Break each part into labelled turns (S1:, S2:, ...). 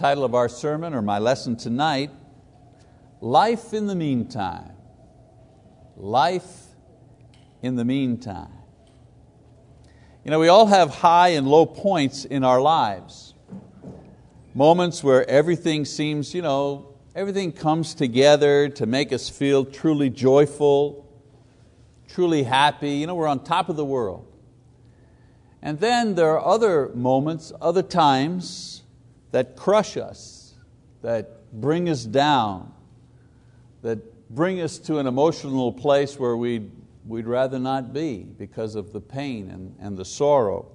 S1: title of our sermon or my lesson tonight, Life in the Meantime. Life in the Meantime. You know, we all have high and low points in our lives. Moments where everything seems, you know, everything comes together to make us feel truly joyful, truly happy. You know, we're on top of the world. And then there are other moments, other times that crush us, that bring us down, that bring us to an emotional place where we'd, we'd rather not be because of the pain and, and the sorrow.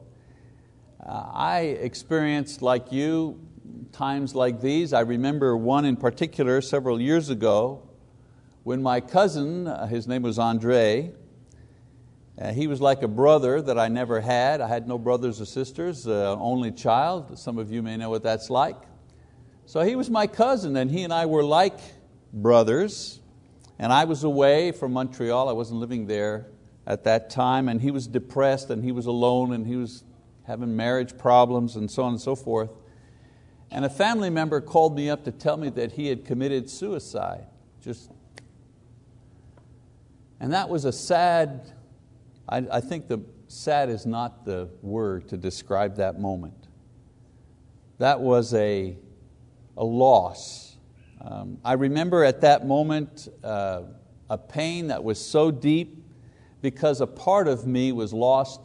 S1: Uh, I experienced, like you, times like these. I remember one in particular several years ago when my cousin, uh, his name was Andre, uh, he was like a brother that I never had. I had no brothers or sisters, uh, only child. Some of you may know what that's like. So he was my cousin, and he and I were like brothers. And I was away from Montreal. I wasn't living there at that time, and he was depressed, and he was alone, and he was having marriage problems, and so on and so forth. And a family member called me up to tell me that he had committed suicide. Just, and that was a sad I, I think the sad is not the word to describe that moment. That was a, a loss. Um, I remember at that moment uh, a pain that was so deep because a part of me was lost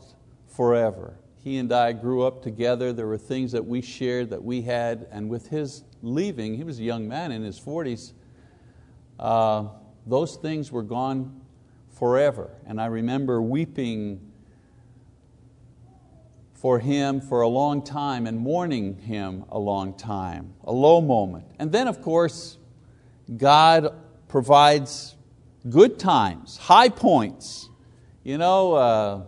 S1: forever. He and I grew up together. There were things that we shared that we had, and with his leaving, he was a young man in his 40s, uh, those things were gone forever. And I remember weeping for him for a long time and mourning him a long time, a low moment. And then, of course, God provides good times, high points. You know, uh,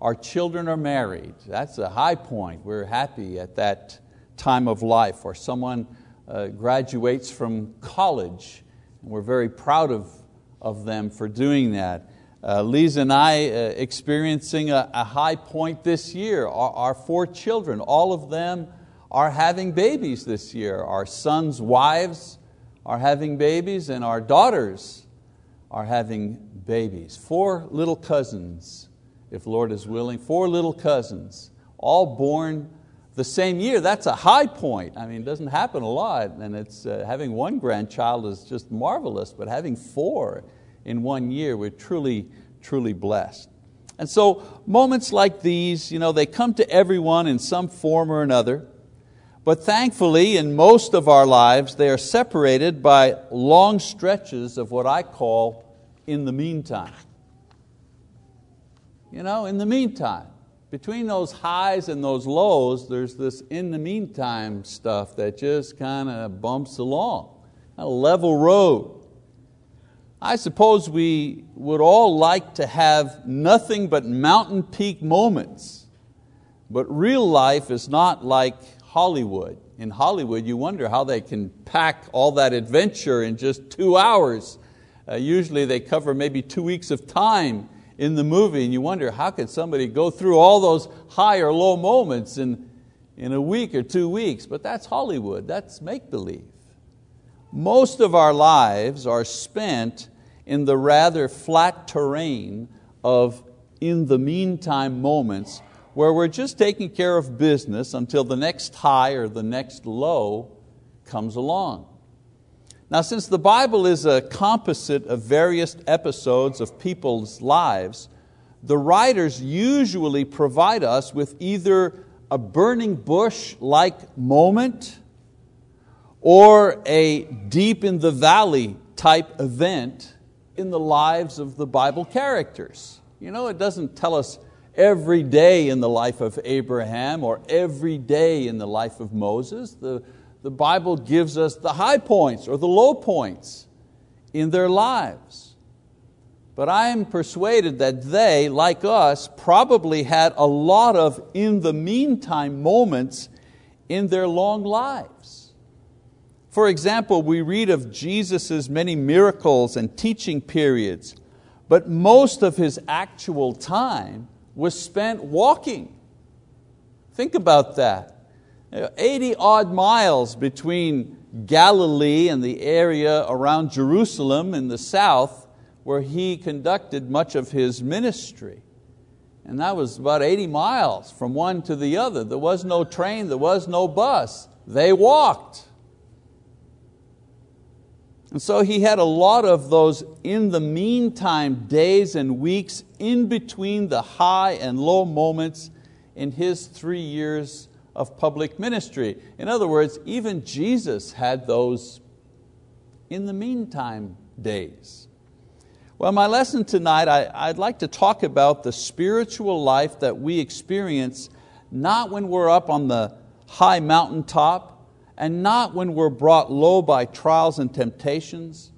S1: our children are married. That's a high point. We're happy at that time of life. Or someone uh, graduates from college, and we're very proud of of them for doing that. Uh, Lisa and I uh, experiencing a, a, high point this year. Our, our, four children, all of them are having babies this year. Our sons' wives are having babies, and our daughters are having babies. Four little cousins, if Lord is willing, four little cousins, all born the same year. That's a high point. I mean, it doesn't happen a lot, and it's, uh, having one grandchild is just marvelous, but having four in one year, we're truly, truly blessed. And so moments like these, you know, they come to everyone in some form or another. But thankfully, in most of our lives, they are separated by long stretches of what I call in the meantime. You know, in the meantime between those highs and those lows, there's this in the meantime stuff that just kind of bumps along, a level road. I suppose we would all like to have nothing but mountain peak moments, but real life is not like Hollywood. In Hollywood, you wonder how they can pack all that adventure in just two hours. Uh, usually they cover maybe two weeks of time in the movie, and you wonder how could somebody go through all those high or low moments in, in a week or two weeks? But that's Hollywood, that's make believe. Most of our lives are spent in the rather flat terrain of in the meantime moments where we're just taking care of business until the next high or the next low comes along. Now, since the Bible is a composite of various episodes of people's lives, the writers usually provide us with either a burning bush like moment or a deep in the valley type event in the lives of the Bible characters. You know, it doesn't tell us every day in the life of Abraham or every day in the life of Moses. The, the Bible gives us the high points or the low points in their lives. But I am persuaded that they, like us, probably had a lot of in the meantime moments in their long lives. For example, we read of Jesus' many miracles and teaching periods, but most of His actual time was spent walking. Think about that. 80 odd miles between Galilee and the area around Jerusalem in the south where he conducted much of his ministry. And that was about 80 miles from one to the other. There was no train, there was no bus. They walked. And so he had a lot of those in the meantime days and weeks in between the high and low moments in his three years of public ministry. In other words, even Jesus had those in the meantime days. Well, my lesson tonight, I, would like to talk about the spiritual life that we experience not when we're up on the high mountaintop and not when we're brought low by trials and temptations,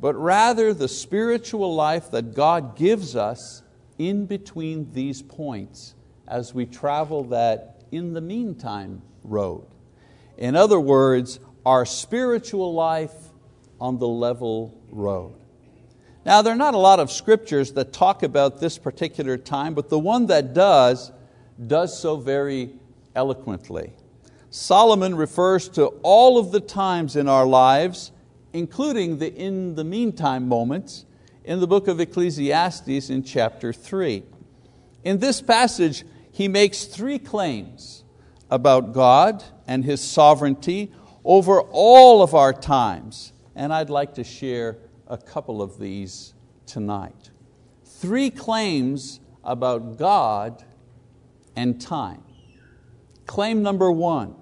S1: but rather the spiritual life that God gives us in between these points as we travel that in the meantime road. In other words, our spiritual life on the level road. Now, there are not a lot of scriptures that talk about this particular time, but the one that does, does so very eloquently. Solomon refers to all of the times in our lives, including the in the meantime moments, in the book of Ecclesiastes in chapter 3. In this passage, he makes three claims about God and His sovereignty over all of our times, and I'd like to share a couple of these tonight. Three claims about God and time. Claim number one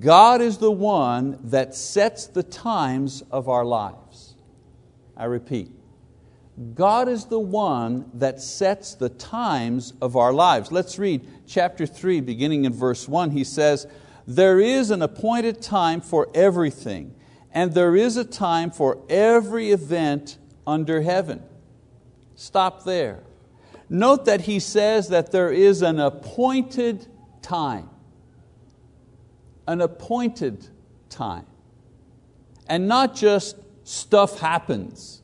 S1: God is the one that sets the times of our lives. I repeat, God is the one that sets the times of our lives. Let's read chapter 3, beginning in verse 1. He says, There is an appointed time for everything, and there is a time for every event under heaven. Stop there. Note that he says that there is an appointed time an appointed time. And not just stuff happens.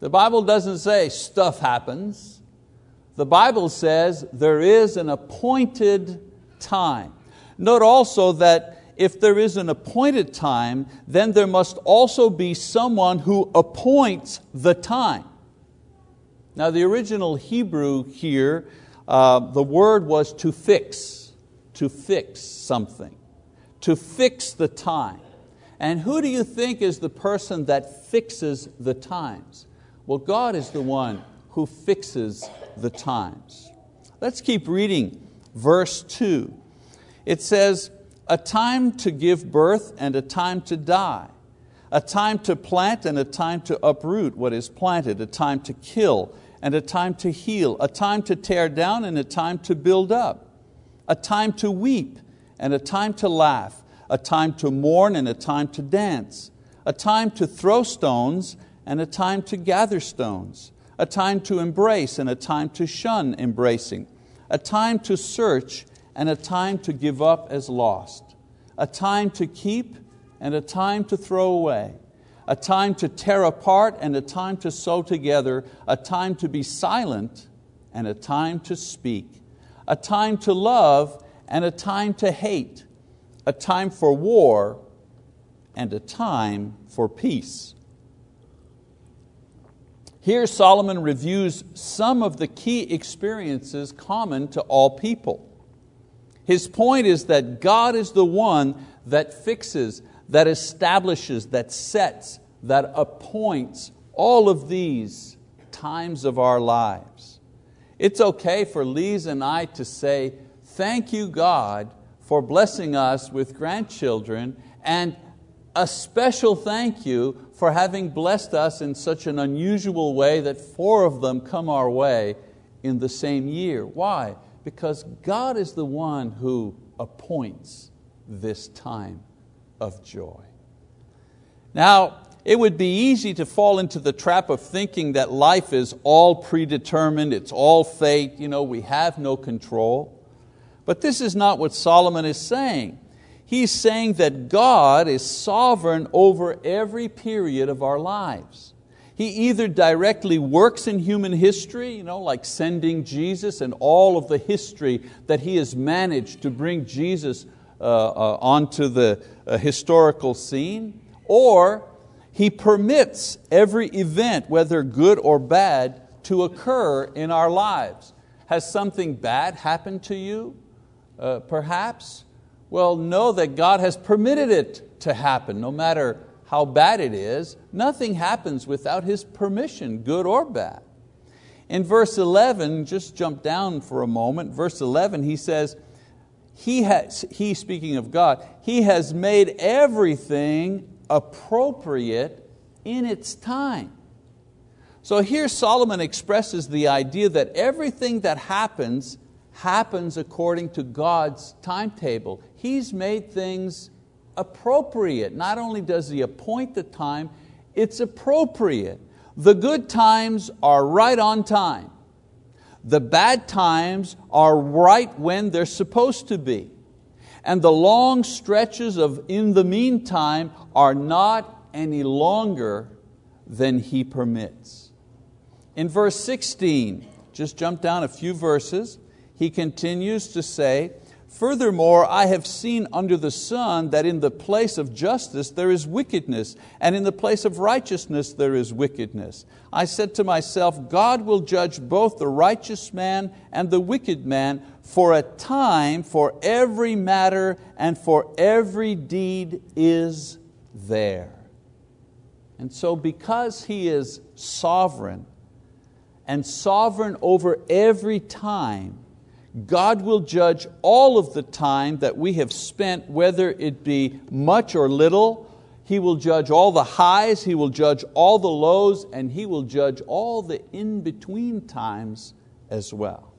S1: The Bible doesn't say stuff happens. The Bible says there is an appointed time. Note also that if there is an appointed time, then there must also be someone who appoints the time. Now, the original Hebrew here, uh, the word was to fix to fix something, to fix the time. And who do you think is the person that fixes the times? Well, God is the one who fixes the times. Let's keep reading verse 2. It says, A time to give birth and a time to die, a time to plant and a time to uproot what is planted, a time to kill and a time to heal, a time to tear down and a time to build up a time to weep and a time to laugh, a time to mourn and a time to dance, a time to throw stones and a time to gather stones, a time to embrace and a time to shun embracing, a time to search and a time to give up as lost, a time to keep and a time to throw away, a time to tear apart and a time to sew together, a time to be silent and a time to speak a time to love and a time to hate, a time for war and a time for peace. Here, Solomon reviews some of the key experiences common to all people. His point is that God is the one that fixes, that establishes, that sets, that appoints all of these times of our lives. It's okay for Lise and I to say, Thank you, God, for blessing us with grandchildren, and a special thank you for having blessed us in such an unusual way that four of them come our way in the same year. Why? Because God is the one who appoints this time of joy. Now, it would be easy to fall into the trap of thinking that life is all predetermined, it's all fate, you know, we have no control. But this is not what Solomon is saying. He's saying that God is sovereign over every period of our lives. He either directly works in human history, you know, like sending Jesus and all of the history that He has managed to bring Jesus uh, uh, onto the uh, historical scene, or He permits every event, whether good or bad, to occur in our lives. Has something bad happened to you, uh, perhaps? Well, know that God has permitted it to happen, no matter how bad it is, nothing happens without His permission, good or bad. In verse 11, just jump down for a moment, verse 11, he says, he, has, he speaking of God, He has made everything appropriate in its time. So here Solomon expresses the idea that everything that happens happens according to God's timetable. He's made things appropriate. Not only does He appoint the time, it's appropriate. The good times are right on time. The bad times are right when they're supposed to be. And the long stretches of in the meantime are not any longer than He permits. In verse 16, just jump down a few verses, he continues to say, Furthermore, I have seen under the sun that in the place of justice there is wickedness, and in the place of righteousness there is wickedness. I said to myself, God will judge both the righteous man and the wicked man for a time, for every matter and for every deed is there. And so, because He is sovereign and sovereign over every time, God will judge all of the time that we have spent, whether it be much or little. He will judge all the highs, He will judge all the lows, and He will judge all the in between times as well.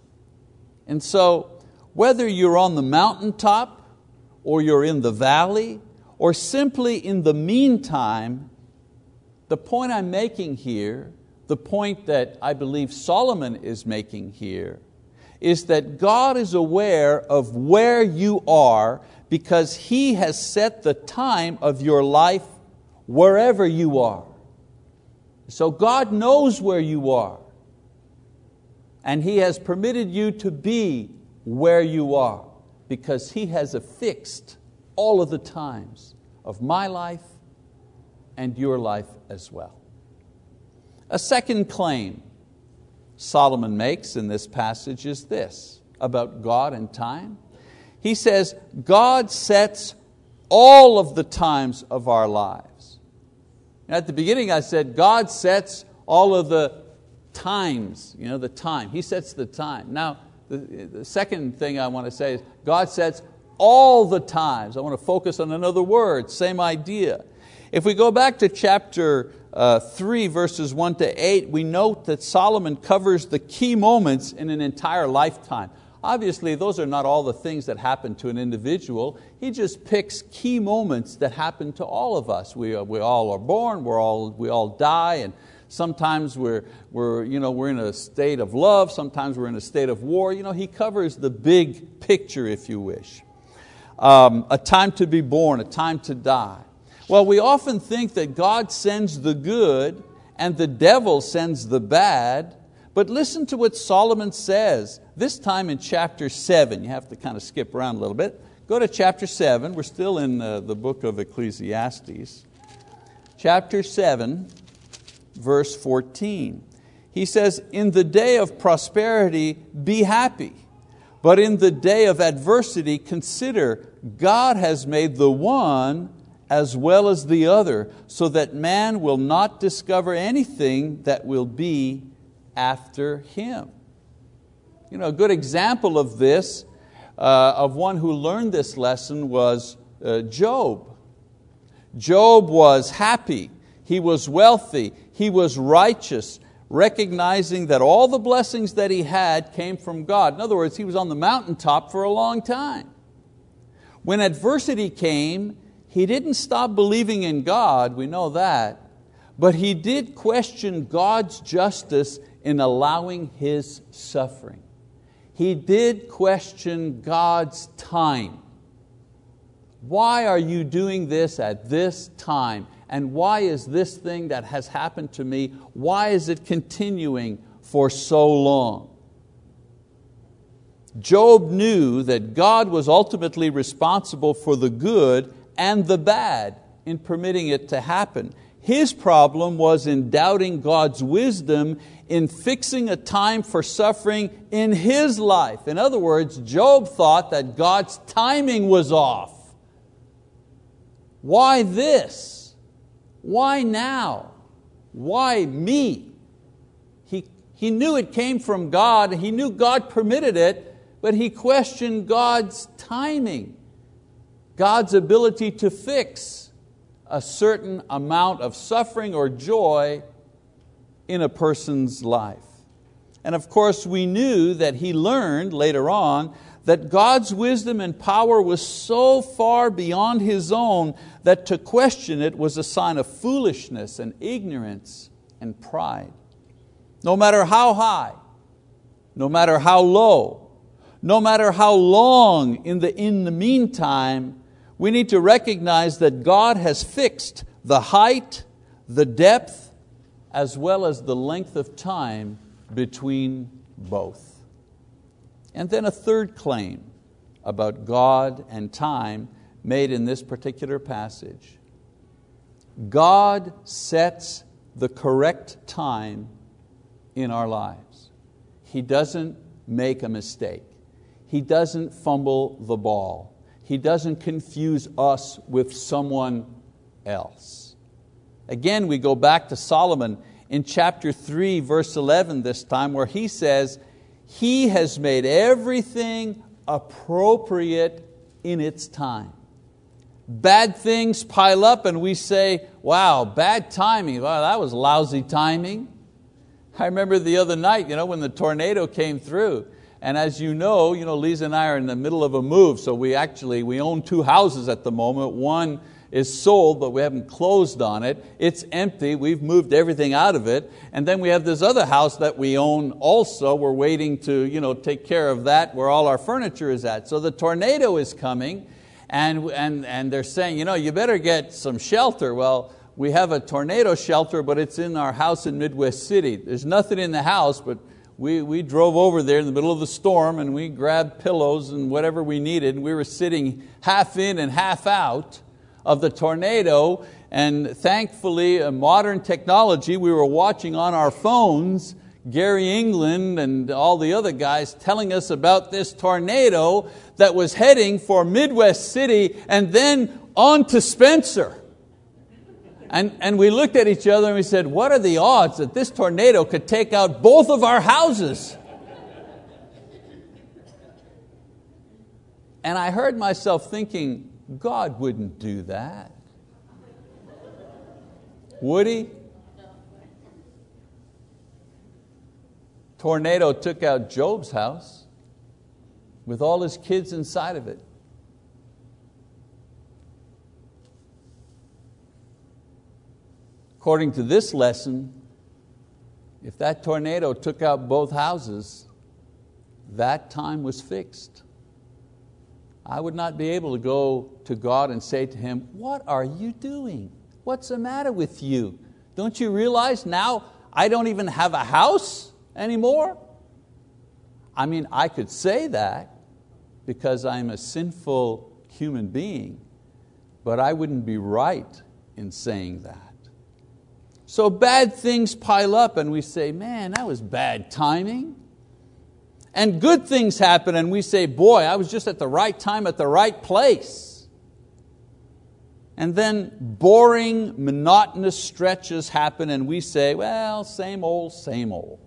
S1: And so, whether you're on the mountaintop, or you're in the valley, or simply in the meantime, the point I'm making here, the point that I believe Solomon is making here, is that God is aware of where you are because He has set the time of your life wherever you are. So God knows where you are. And He has permitted you to be where you are because He has affixed all of the times of my life and your life as well. A second claim Solomon makes in this passage is this about God and time. He says, God sets all of the times of our lives. At the beginning, I said, God sets all of the times, you know, the time. He sets the time. Now, the, the second thing I want to say is God sets all the times. I want to focus on another word, same idea. If we go back to chapter 3, verses 1 to 8, we note that Solomon covers the key moments in an entire lifetime. Obviously, those are not all the things that happen to an individual. He just picks key moments that happen to all of us. We, we all are born, we're all, we all die, and sometimes we're, we're, you know, we're in a state of love, sometimes we're in a state of war. You know, he covers the big picture, if you wish. Um, a time to be born, a time to die. Well, we often think that God sends the good and the devil sends the bad, but listen to what Solomon says, this time in chapter 7. You have to kind of skip around a little bit. Go to chapter 7. We're still in uh, the book of Ecclesiastes. Chapter 7, verse 14. He says, In the day of prosperity, be happy. But in the day of adversity, consider God has made the one as well as the other, so that man will not discover anything that will be after him. You know, a good example of this, uh, of one who learned this lesson, was uh, Job. Job was happy, he was wealthy, he was righteous, recognizing that all the blessings that he had came from God. In other words, he was on the mountaintop for a long time. When adversity came, he didn't stop believing in God, we know that, but he did question God's justice in allowing his suffering. He did question God's time. Why are you doing this at this time? And why is this thing that has happened to me, why is it continuing for so long? Job knew that God was ultimately responsible for the good and the bad in permitting it to happen. His problem was in doubting God's wisdom in fixing a time for suffering in his life. In other words, Job thought that God's timing was off. Why this? Why now? Why me? He, he knew it came from God, he knew God permitted it, but he questioned God's timing, God's ability to fix a certain amount of suffering or joy in a person's life. And of course, we knew that he learned later on that God's wisdom and power was so far beyond his own that to question it was a sign of foolishness and ignorance and pride. No matter how high, no matter how low, no matter how long in the, in the meantime, we need to recognize that God has fixed the height, the depth, as well as the length of time between both. And then a third claim about God and time made in this particular passage. God sets the correct time in our lives. He doesn't make a mistake. He doesn't fumble the ball. He doesn't confuse us with someone else. Again, we go back to Solomon in chapter 3, verse 11 this time, where he says, He has made everything appropriate in its time. Bad things pile up, and we say, Wow, bad timing. Well, that was lousy timing. I remember the other night, you know, when the tornado came through, and as you know, you know, Lisa and I are in the middle of a move, so we actually we own two houses at the moment. One is sold, but we haven't closed on it. It's empty. We've moved everything out of it. And then we have this other house that we own also. We're waiting to you know, take care of that where all our furniture is at. So the tornado is coming, and, and, and they're saying, you know, you better get some shelter. Well, we have a tornado shelter, but it's in our house in Midwest City. There's nothing in the house, but we, we drove over there in the middle of the storm and we grabbed pillows and whatever we needed. We were sitting half in and half out of the tornado. And thankfully, a modern technology, we were watching on our phones Gary England and all the other guys telling us about this tornado that was heading for Midwest City and then on to Spencer. And, and we looked at each other and we said, What are the odds that this tornado could take out both of our houses? And I heard myself thinking, God wouldn't do that. Would He? Tornado took out Job's house with all his kids inside of it. According to this lesson, if that tornado took out both houses, that time was fixed. I would not be able to go to God and say to Him, What are you doing? What's the matter with you? Don't you realize now I don't even have a house anymore? I mean, I could say that because I'm a sinful human being, but I wouldn't be right in saying that. So bad things pile up and we say, man, that was bad timing. And good things happen and we say, boy, I was just at the right time at the right place. And then boring, monotonous stretches happen and we say, well, same old, same old.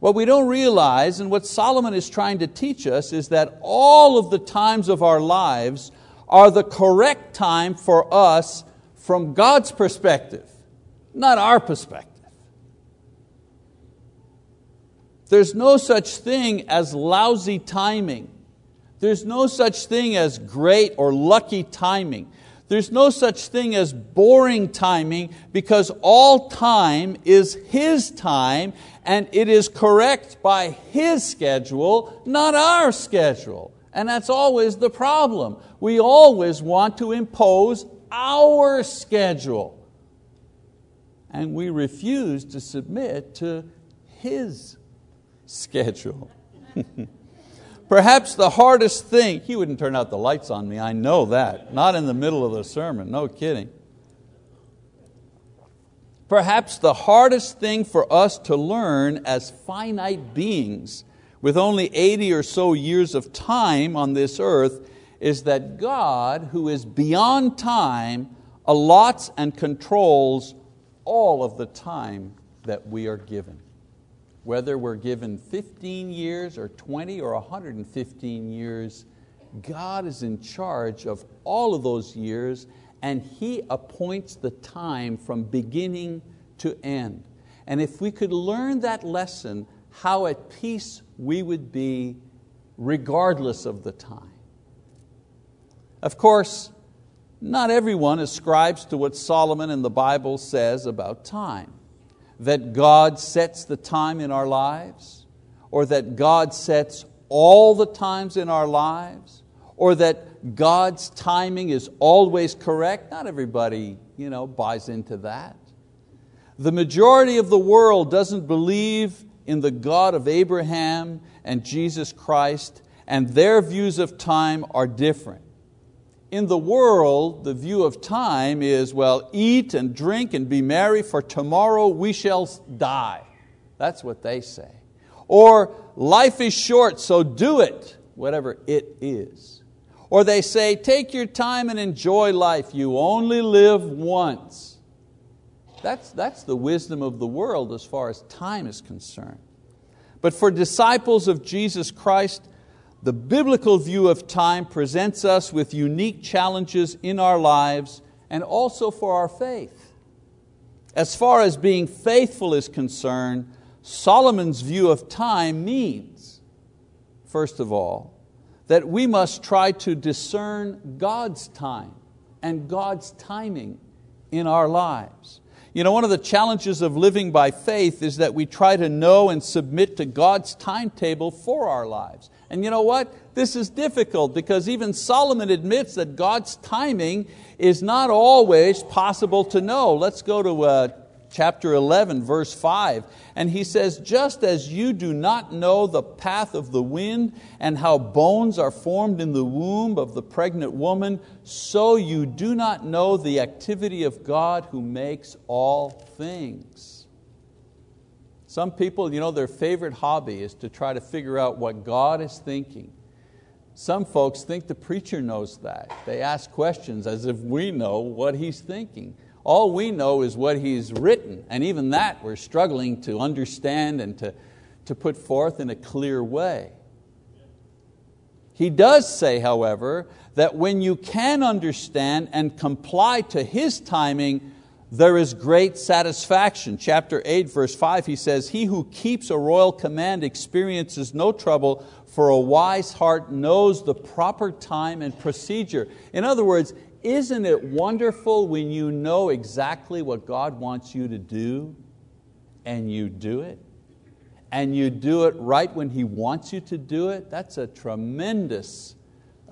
S1: What we don't realize and what Solomon is trying to teach us is that all of the times of our lives are the correct time for us from God's perspective not our perspective. There's no such thing as lousy timing. There's no such thing as great or lucky timing. There's no such thing as boring timing because all time is His time and it is correct by His schedule, not our schedule. And that's always the problem. We always want to impose our schedule. And we refuse to submit to His schedule. Perhaps the hardest thing, He wouldn't turn out the lights on me, I know that. Not in the middle of the sermon, no kidding. Perhaps the hardest thing for us to learn as finite beings with only 80 or so years of time on this earth is that God, who is beyond time, allots and controls all of the time that we are given. Whether we're given 15 years or 20 or 115 years, God is in charge of all of those years and He appoints the time from beginning to end. And if we could learn that lesson, how at peace we would be regardless of the time. Of course, not everyone ascribes to what Solomon in the Bible says about time that God sets the time in our lives, or that God sets all the times in our lives, or that God's timing is always correct. Not everybody you know, buys into that. The majority of the world doesn't believe in the God of Abraham and Jesus Christ, and their views of time are different. In the world, the view of time is, well, eat and drink and be merry, for tomorrow we shall die. That's what they say. Or, life is short, so do it, whatever it is. Or they say, take your time and enjoy life, you only live once. That's, that's the wisdom of the world as far as time is concerned. But for disciples of Jesus Christ, the biblical view of time presents us with unique challenges in our lives and also for our faith. As far as being faithful is concerned, Solomon's view of time means, first of all, that we must try to discern God's time and God's timing in our lives. You know, one of the challenges of living by faith is that we try to know and submit to God's timetable for our lives. And you know what? This is difficult because even Solomon admits that God's timing is not always possible to know. Let's go to uh, chapter 11, verse 5. And he says, Just as you do not know the path of the wind and how bones are formed in the womb of the pregnant woman, so you do not know the activity of God who makes all things. Some people, you know, their favorite hobby is to try to figure out what God is thinking. Some folks think the preacher knows that. They ask questions as if we know what he's thinking. All we know is what He's written, and even that we're struggling to understand and to, to put forth in a clear way. He does say, however, that when you can understand and comply to His timing, there is great satisfaction. Chapter 8, verse 5, he says, He who keeps a royal command experiences no trouble, for a wise heart knows the proper time and procedure. In other words, isn't it wonderful when you know exactly what God wants you to do and you do it? And you do it right when He wants you to do it? That's a tremendous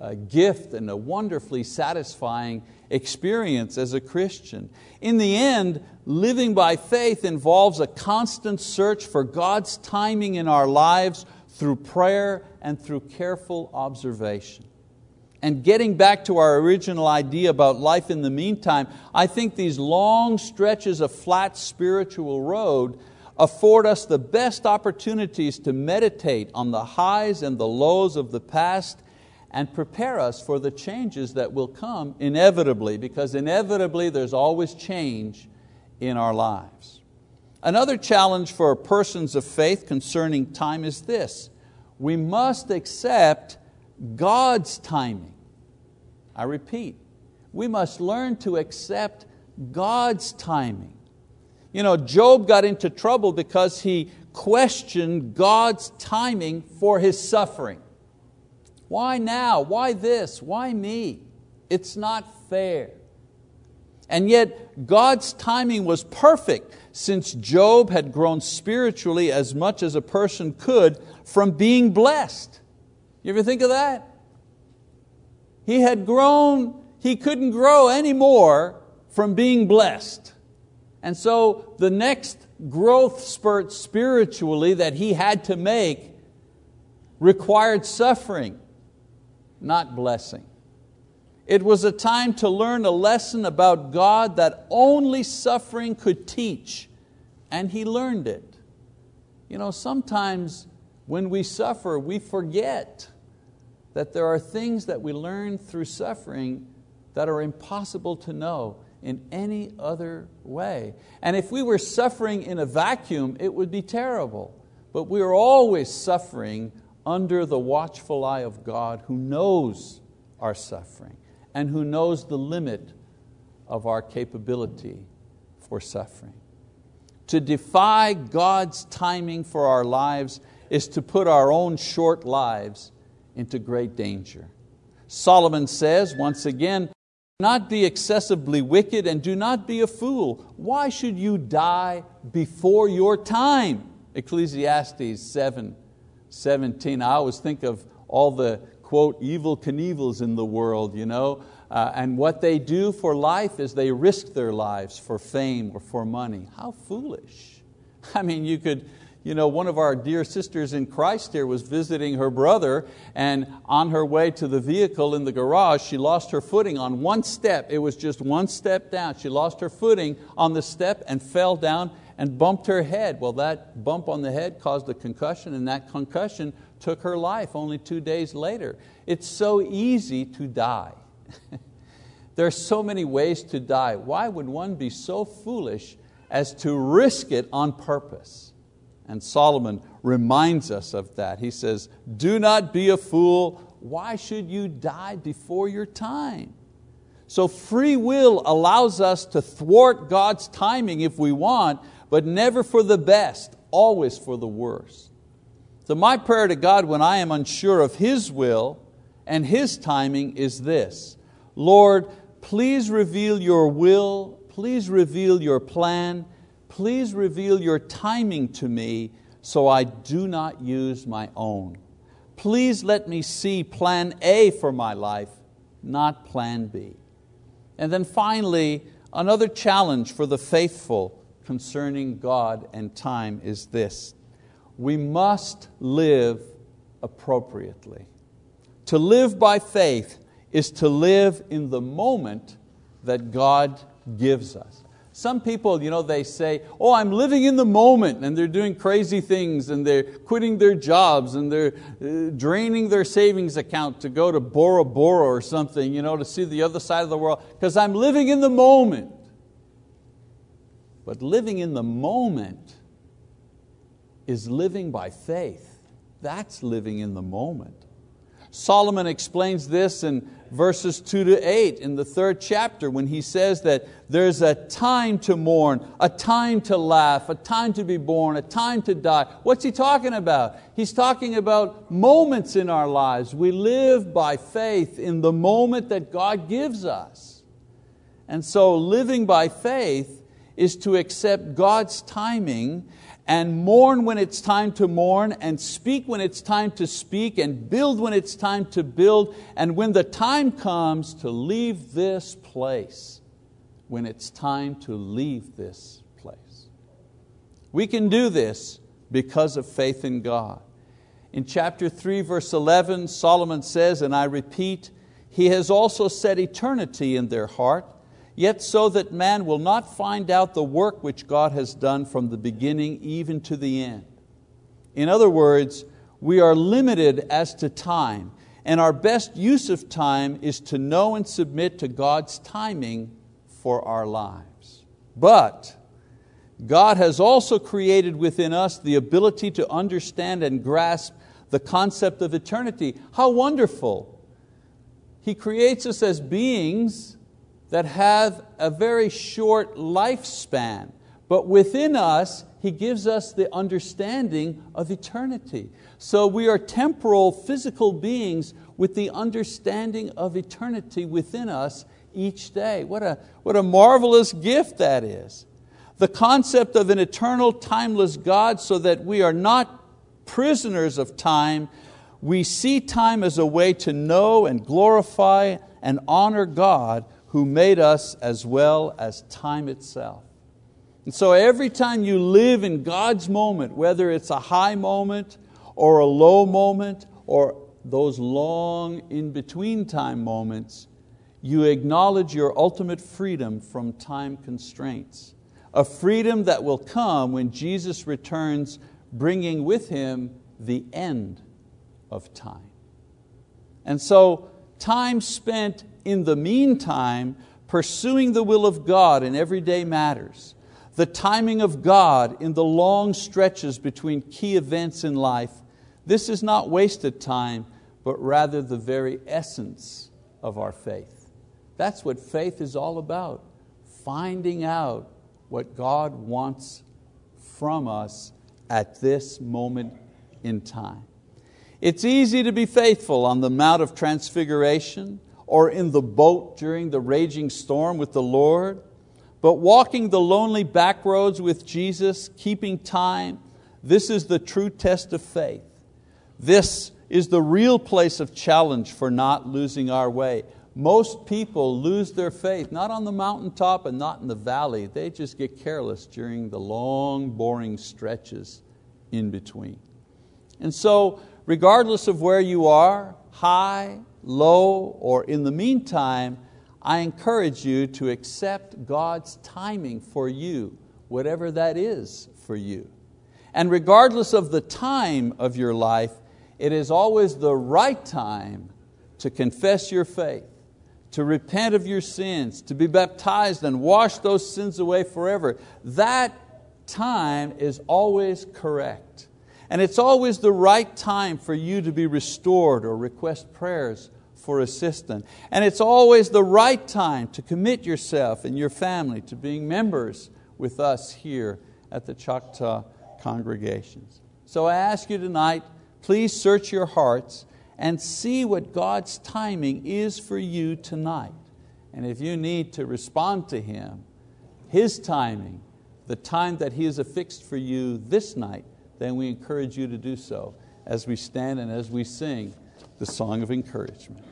S1: uh, gift and a wonderfully satisfying experience as a Christian. In the end, living by faith involves a constant search for God's timing in our lives through prayer and through careful observation. And getting back to our original idea about life in the meantime, I think these long stretches of flat spiritual road afford us the best opportunities to meditate on the highs and the lows of the past and prepare us for the changes that will come inevitably, because inevitably there's always change in our lives. Another challenge for persons of faith concerning time is this we must accept God's timing. I repeat, we must learn to accept God's timing. You know, Job got into trouble because he questioned God's timing for his suffering. Why now? Why this? Why me? It's not fair. And yet, God's timing was perfect since Job had grown spiritually as much as a person could from being blessed. You ever think of that? He had grown he couldn't grow anymore from being blessed. And so the next growth spurt spiritually that he had to make required suffering, not blessing. It was a time to learn a lesson about God that only suffering could teach, and he learned it. You know, sometimes when we suffer, we forget that there are things that we learn through suffering that are impossible to know in any other way. And if we were suffering in a vacuum, it would be terrible. But we are always suffering under the watchful eye of God who knows our suffering and who knows the limit of our capability for suffering. To defy God's timing for our lives is to put our own short lives into great danger. Solomon says, once again, not be excessively wicked and do not be a fool. Why should you die before your time? Ecclesiastes 7, 17. I always think of all the quote, Evel Knievels in the world, you know, uh, and what they do for life is they risk their lives for fame or for money. How foolish. I mean, you could, you know, one of our dear sisters in Christ here was visiting her brother, and on her way to the vehicle in the garage, she lost her footing on one step. It was just one step down. She lost her footing on the step and fell down and bumped her head. Well, that bump on the head caused a concussion, and that concussion took her life only two days later. It's so easy to die. there are so many ways to die. Why would one be so foolish as to risk it on purpose? And Solomon reminds us of that. He says, Do not be a fool. Why should you die before your time? So, free will allows us to thwart God's timing if we want, but never for the best, always for the worst. So, my prayer to God when I am unsure of His will and His timing is this Lord, please reveal your will, please reveal your plan, please reveal your timing to me so I do not use my own. Please let me see plan A for my life, not plan B. And then finally, another challenge for the faithful concerning God and time is this we must live appropriately. To live by faith is to live in the moment that God gives us. Some people, you know, they say, oh, I'm living in the moment, and they're doing crazy things, and they're quitting their jobs, and they're uh, draining their savings account to go to Bora Bora or something, you know, to see the other side of the world, because I'm living in the moment. But living in the moment is living by faith. That's living in the moment. Solomon explains this in verses 2 to 8 in the third chapter when he says that there's a time to mourn, a time to laugh, a time to be born, a time to die. What's he talking about? He's talking about moments in our lives. We live by faith in the moment that God gives us. And so living by faith is to accept God's timing and mourn when it's time to mourn, and speak when it's time to speak, and build when it's time to build, and when the time comes to leave this place, when it's time to leave this place. We can do this because of faith in God. In chapter 3, verse 11, Solomon says, and I repeat, He has also set eternity in their heart yet so that man will not find out the work which God has done from the beginning even to the end. In other words, we are limited as to time, and our best use of time is to know and submit to God's timing for our lives. But God has also created within us the ability to understand and grasp the concept of eternity. How wonderful! He creates us as beings that have a very short lifespan, but within us, He gives us the understanding of eternity. So we are temporal, physical beings with the understanding of eternity within us each day. What a, what a marvelous gift that is. The concept of an eternal, timeless God, so that we are not prisoners of time. We see time as a way to know and glorify and honor God who made us as well as time itself. And so every time you live in God's moment, whether it's a high moment or a low moment or those long in between time moments, you acknowledge your ultimate freedom from time constraints. A freedom that will come when Jesus returns, bringing with Him the end of time. And so, time spent in the meantime pursuing the will of God in everyday matters, the timing of God in the long stretches between key events in life, this is not wasted time, but rather the very essence of our faith. That's what faith is all about, finding out what God wants from us at this moment in time. It's easy to be faithful on the Mount of Transfiguration or in the boat during the raging storm with the Lord, but walking the lonely back roads with Jesus, keeping time, this is the true test of faith. This is the real place of challenge for not losing our way. Most people lose their faith, not on the mountaintop and not in the valley. They just get careless during the long, boring stretches in between. And so regardless of where you are, high, low, or in the meantime, I encourage you to accept God's timing for you, whatever that is for you. And regardless of the time of your life, it is always the right time to confess your faith, to repent of your sins, to be baptized and wash those sins away forever. That time is always correct. And it's always the right time for you to be restored or request prayers for assistance. And it's always the right time to commit yourself and your family to being members with us here at the Choctaw congregations. So I ask you tonight, please search your hearts and see what God's timing is for you tonight. And if you need to respond to Him, His timing, the time that He has affixed for you this night, then we encourage you to do so as we stand and as we sing the song of encouragement.